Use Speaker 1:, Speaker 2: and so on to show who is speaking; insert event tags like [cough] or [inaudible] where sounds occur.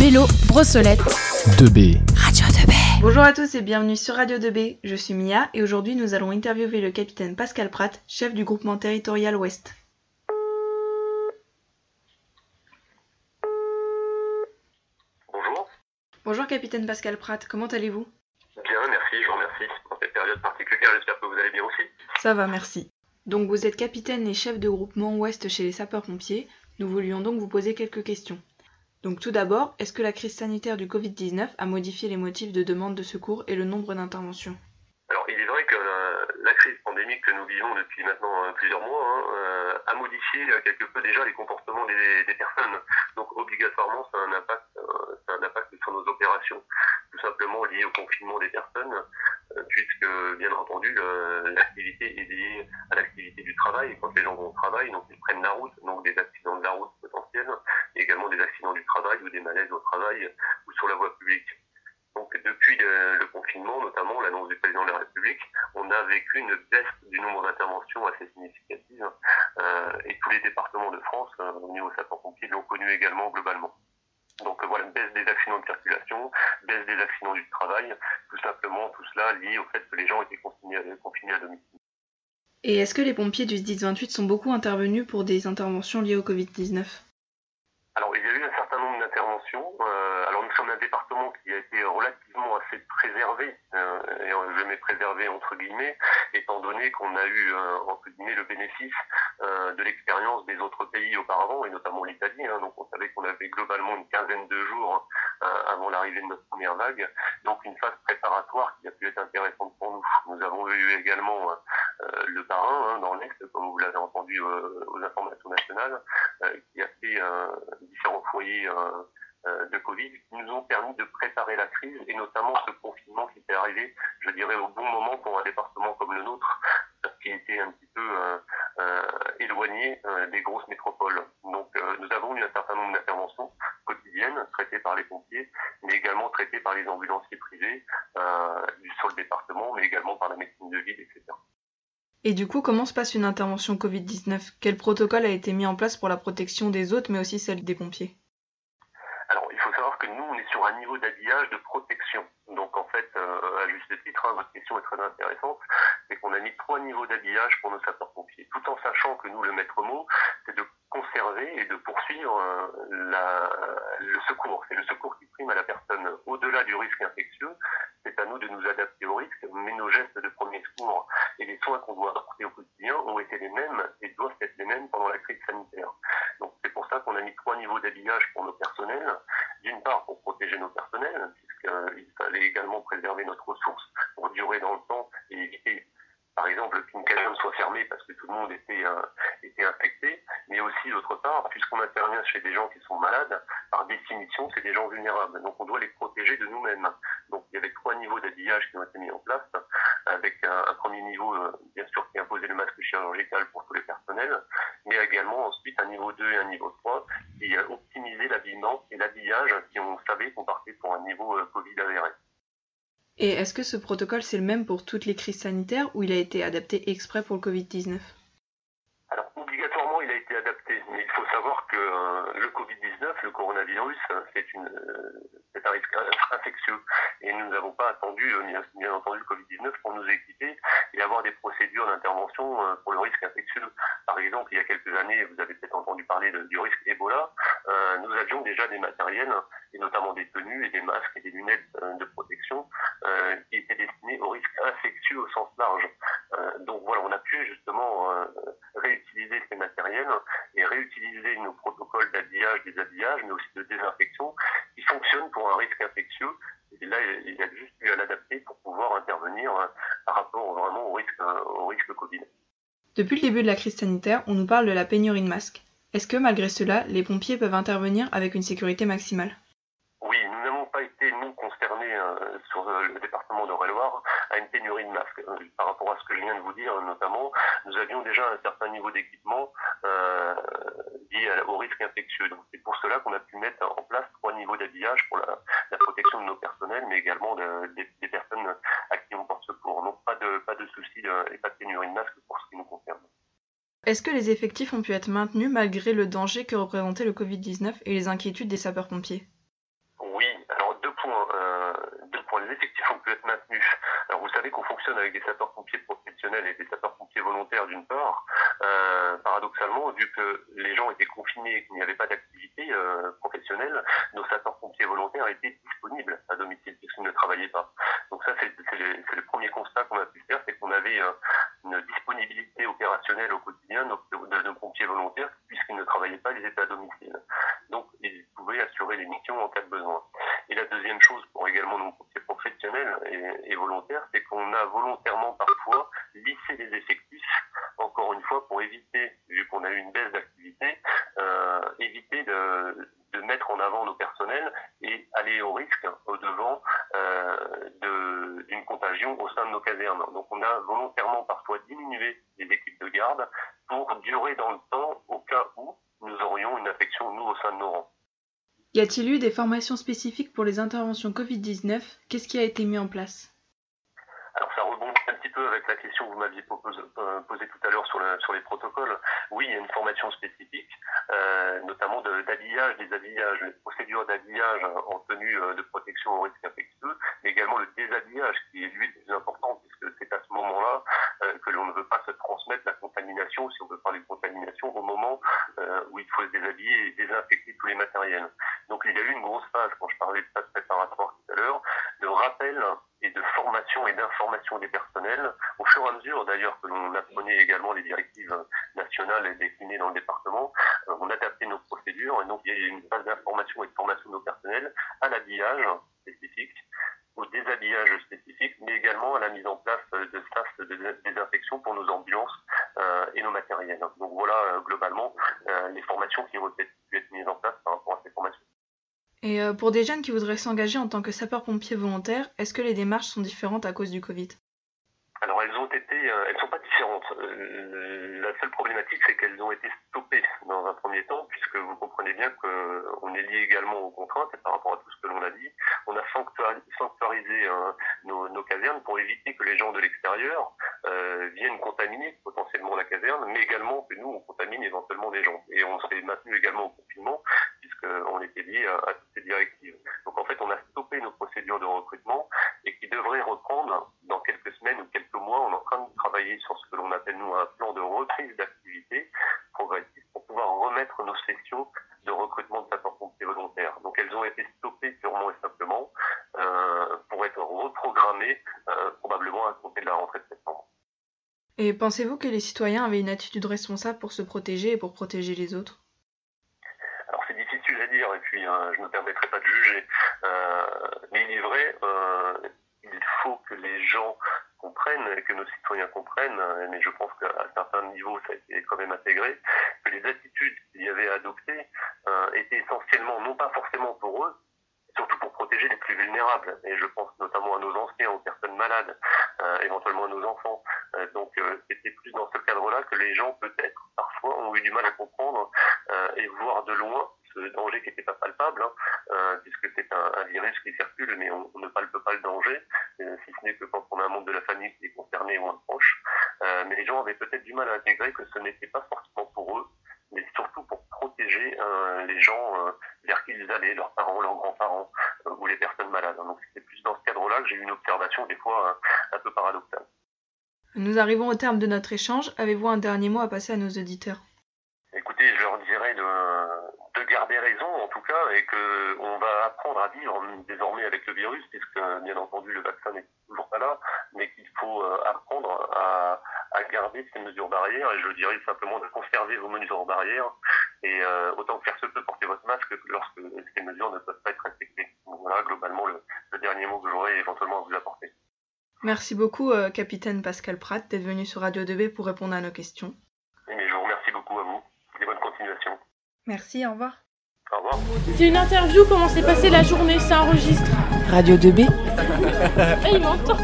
Speaker 1: Bélo, Brossolette.
Speaker 2: 2B.
Speaker 1: Radio 2B.
Speaker 3: Bonjour à tous et bienvenue sur Radio 2B. Je suis Mia et aujourd'hui nous allons interviewer le capitaine Pascal Pratt, chef du groupement territorial Ouest.
Speaker 4: Bonjour.
Speaker 3: Bonjour capitaine Pascal Pratt, comment allez-vous?
Speaker 4: Bien, merci, je vous remercie. Dans cette période particulière, j'espère que vous allez bien aussi.
Speaker 3: Ça va, merci. Donc vous êtes capitaine et chef de groupement Ouest chez les sapeurs-pompiers. Nous voulions donc vous poser quelques questions. Donc tout d'abord, est-ce que la crise sanitaire du Covid-19 a modifié les motifs de demande de secours et le nombre d'interventions?
Speaker 4: Alors, il est vrai que la, la crise pandémique que nous vivons depuis maintenant euh, plusieurs mois hein, euh, a modifié euh, quelque peu déjà les comportements des, personnes. Donc, obligatoirement, ça a un impact, euh, sur nos opérations, tout simplement lié au confinement des personnes, euh, puisque, bien entendu, l'activité est liée à l'activité du travail. Quand les gens vont au travail, donc ils prennent la route, donc des accidents de la route potentiels, et également des accidents du travail ou des malaises au travail ou sur la voie publique. Donc depuis le, le confinement, notamment l'annonce du président de la République, on a vécu une baisse du nombre d'interventions assez significative euh, et de France euh, au niveau sapeurs-pompiers l'ont connu également globalement. Donc euh, voilà, une baisse des accidents de circulation, baisse des accidents du travail, tout simplement tout cela lié au fait que les gens étaient confinés, à- confinés à domicile.
Speaker 3: Et est-ce que les pompiers du 10-28 sont beaucoup intervenus pour des interventions liées au Covid-19
Speaker 4: Alors, il y a eu un certain nombre d'interventions. Euh, alors, nous sommes un département qui a été relativement assez préservé, euh, et je mets préservé entre guillemets, étant donné qu'on a eu, euh, entre guillemets, le bénéfice euh, de l'expérience des autres pays auparavant, et notamment l'Italie. hein. donc, on savait qu'on avait globalement une quinzaine de jours euh, avant l'arrivée de notre première vague. Donc, une phase préparatoire qui a pu être intéressante pour nous. Nous avons eu également euh, le Barin hein, dans l'Est, comme vous l'avez entendu euh, aux informations nationales, euh, qui a fait euh, différents foyers euh, euh, de Covid qui nous ont permis de préparer la crise et notamment ce confinement qui est arrivé, je dirais, au bon moment pour un département comme le nôtre, qui était un petit peu euh, euh, éloigné euh, des grosses métropoles. Donc euh, nous avons eu un certain nombre d'interventions quotidiennes traitées par les pompiers, mais également traitées par les ambulanciers privés sur le département, mais également par la médecine de ville, etc.
Speaker 3: Et du coup, comment se passe une intervention Covid-19 Quel protocole a été mis en place pour la protection des autres, mais aussi celle des pompiers
Speaker 4: Alors, il faut savoir que nous, on est sur un niveau d'habillage de protection. Donc, en fait, euh, à juste titre, hein, votre question est très intéressante, c'est qu'on a mis trois niveaux d'habillage pour nos sapeurs-pompiers, tout en sachant que nous, le maître mot, c'est de conserver et de poursuivre euh, le secours. C'est le secours qui prime à la personne. Au-delà du risque infectieux, c'est à nous de nous adapter au risque, mais nos gestes de premier secours et les soins qu'on doit apporter au quotidien ont été les mêmes et doivent être les mêmes pendant la crise sanitaire. Donc, c'est pour ça qu'on a mis trois niveaux d'habillage pour nos personnels d'une part pour protéger nos personnels, puisqu'il fallait également préserver notre ressource pour durer dans le temps et éviter, par exemple, qu'une camion soit fermée parce que tout le monde était, euh, était infecté, mais aussi d'autre part, puisqu'on intervient chez des gens qui sont malades, par définition, c'est des gens vulnérables, donc on doit les protéger de nous-mêmes. Donc il y avait trois niveaux d'habillage qui ont été mis en place, avec un, premier niveau, euh, bien sûr, qui imposait le masque chirurgical pour tous les personnels, mais également ensuite un niveau 2 et un niveau 3 qui euh, optimisait l'habillement et l'habillage si on savait qu'on partait pour un niveau euh, Covid avéré.
Speaker 3: Et est-ce que ce protocole c'est le même pour toutes les crises sanitaires ou il a été adapté exprès pour le Covid-19
Speaker 4: Alors mais il faut savoir que euh, le Covid-19, le coronavirus, c'est une euh, c'est un risque in- [laughs] infectieux et nous n'avons pas attendu euh, bien, entendu le Covid-19 pour nous équiper et avoir des procédures d'intervention pour le risque infectieux. Par exemple, il y a quelques années, vous avez peut-être entendu parler du risque Ebola, nous avions déjà des matériels et notamment des tenues et des masques et des lunettes de protection qui étaient destinés au risque infectieux au sens large. Donc voilà, on a pu justement euh, réutiliser ces matériels et réutiliser nos protocoles d'habillage, déshabillage, mais aussi de désinfection qui fonctionnent pour un risque infectieux. Et là, il a juste eu à l'adapter pour pouvoir intervenir euh, par rapport vraiment au risque, euh, au risque Covid.
Speaker 3: Depuis le début de la crise sanitaire, on nous parle de la pénurie de masques. Est-ce que malgré cela, les pompiers peuvent intervenir avec une sécurité maximale?
Speaker 4: Été, nous, concernés euh, sur euh, le département de Loire à une pénurie de masques. Euh, par rapport à ce que je viens de vous dire, notamment, nous avions déjà un certain niveau d'équipement lié au risque infectieux. C'est pour cela qu'on a pu mettre en place trois niveaux d'habillage pour la, protection de nos personnels, mais également de- des, personnes à qui on porte secours. Donc pas de, pas de soucis et pas de pénurie de masques pour ce qui nous concerne.
Speaker 3: Est-ce que les effectifs ont pu être maintenus malgré le danger que représentait le Covid-19 et les inquiétudes des sapeurs-pompiers
Speaker 4: Oui, alors deux points. Euh, deux points. Les effectifs Alors vous savez qu'on fonctionne avec des sapeurs-pompiers professionnels et des sapeurs-pompiers volontaires d'une part. Euh, paradoxalement, vu que les gens étaient confinés et qu'il n'y avait pas d'activité euh, professionnelle, nos sapeurs-pompiers volontaires étaient disponibles à domicile puisqu'ils ne travaillaient pas. Donc ça, c'est le, premier constat qu'on a pu faire, c'est qu'on avait euh, une disponibilité opérationnelle au quotidien de nos pompiers volontaires puisqu'ils ne travaillaient pas, ils étaient à domicile. Donc ils pouvaient assurer les missions en cas de besoin. Et la deuxième chose pour également nos pompiers professionnels et, volontaires, c'est qu'on a volontairement parfois lissé les effectifs, encore une fois, pour éviter, vu qu'on a eu une baisse d'activité, euh, éviter de, mettre en avant nos personnels et aller au risque, au devant euh, d'une contagion au sein de nos casernes. Donc on a volontairement parfois diminué les équipes de garde pour durer dans le temps au cas où nous aurions une infection, nous, au sein de nos rangs.
Speaker 3: Y a-t-il eu des formations spécifiques pour les interventions Covid-19 Qu'est-ce qui a été mis en place?
Speaker 4: Alors ça rebondit un petit peu avec la question que vous m'aviez posée euh, tout à l'heure sur, les protocoles. Oui, il y a une formation spécifique, euh, notamment d'habillage, des habillages, les procédures d'habillage en tenue euh, de protection au risque infectieux, mais également le déshabillage qui est lui le plus important puisque c'est à ce moment-là euh, que l'on ne veut pas se transmettre la contamination, si on veut parler de contamination, au moment euh, où il faut se déshabiller et désinfecter tous les matériels. Il y a eu une grosse phase, quand je parlais de phase préparatoire tout à l'heure, de rappel et de formation et d'information des personnels, au fur et à mesure d'ailleurs que l'on apprenait également les directives nationales déclinées dans le département, euh, on adaptait nos procédures et donc il y a eu une phase d'information et de formation de nos personnels à l'habillage spécifique, au déshabillage spécifique, mais également à la mise en place de sas de désinfection pour nos ambulances euh, et nos matériels. Donc voilà euh, globalement les formations qui ont pu être mises en place par rapport à ces formations.
Speaker 3: Et euh, pour des jeunes qui voudraient s'engager en tant que sapeurs-pompiers volontaires, est-ce que les démarches sont différentes à cause du Covid?
Speaker 4: Alors elles ont été, euh, elles sont pas différentes. Euh, la seule problématique, c'est qu'elles ont été stoppées dans un premier temps, puisque vous comprenez bien qu'on est lié également aux contraintes par rapport à tout ce que l'on a dit, on a sanctuarisé euh, nos, casernes pour éviter que les gens de l'extérieur viennent contaminer potentiellement la caserne, mais également que nous on contamine éventuellement des gens. Et on s'est maintenu également au confinement, puisqu'on était lié à, à Donc en fait, on a stoppé nos procédures de recrutement et qui devraient reprendre dans quelques semaines ou quelques mois. On est en train de travailler sur ce que l'on appelle nous un plan de reprise d'activité progressive pour pouvoir remettre nos sessions de recrutement de sapeurs-pompiers volontaires. Donc elles ont été stoppées purement et simplement euh, pour être reprogrammées euh, probablement à compter de la rentrée de septembre.
Speaker 3: Et pensez-vous que les citoyens avaient une attitude responsable pour se protéger et pour protéger les autres
Speaker 4: Alors c'est difficile à dire et puis euh, je ne me permettrai pas de juger. Euh, mais il est vrai, euh, il faut que les gens comprennent, que nos citoyens comprennent, mais je pense qu'à certains niveaux ça a été quand même intégré, que les attitudes qu'il y avait à adopter étaient essentiellement, non pas forcément pour eux, surtout pour protéger les plus vulnérables. Et je pense notamment à nos anciens, aux personnes malades, éventuellement à nos enfants. Donc c'était plus dans ce cadre-là que les gens peut-être parfois ont eu du mal à comprendre et voir de loin ce danger qui n'était pas palpable, hein, euh, puisque c'est un, un, virus qui circule, mais on, on, ne palpe pas le danger, euh, si ce n'est que quand on a un membre de la famille qui est concerné ou un proche. Euh, mais les gens avaient peut-être du mal à intégrer que ce n'était pas forcément pour eux, mais surtout pour protéger les gens vers qui ils allaient, leurs parents, leurs grands-parents ou les personnes malades. Donc c'était plus dans ce cadre-là que j'ai eu une observation des fois un peu paradoxale.
Speaker 3: Nous arrivons au terme de notre échange. Avez-vous un dernier mot à passer à nos auditeurs?
Speaker 4: Écoutez, je leur dirais de garder raison en tout cas et que on va apprendre à vivre désormais avec le virus puisque bien entendu le vaccin n'est toujours pas là, mais qu'il faut apprendre à, à, garder ces mesures barrières et je dirais simplement de conserver vos mesures barrières et euh, autant que faire se peut porter votre masque lorsque ces mesures ne peuvent pas être respectées. Donc voilà globalement le, le dernier mot que j'aurais éventuellement à vous apporter.
Speaker 3: Merci beaucoup, euh, capitaine Pascal Pratt, d'être venu sur Radio 2B pour répondre à nos questions.
Speaker 4: Et je vous remercie beaucoup à vous. Et bonne continuation.
Speaker 3: Merci, au revoir.
Speaker 4: Au revoir.
Speaker 1: C'est une interview, comment s'est passée la journée, ça enregistre.
Speaker 2: Radio 2B.
Speaker 1: Ah, [laughs] il m'entend.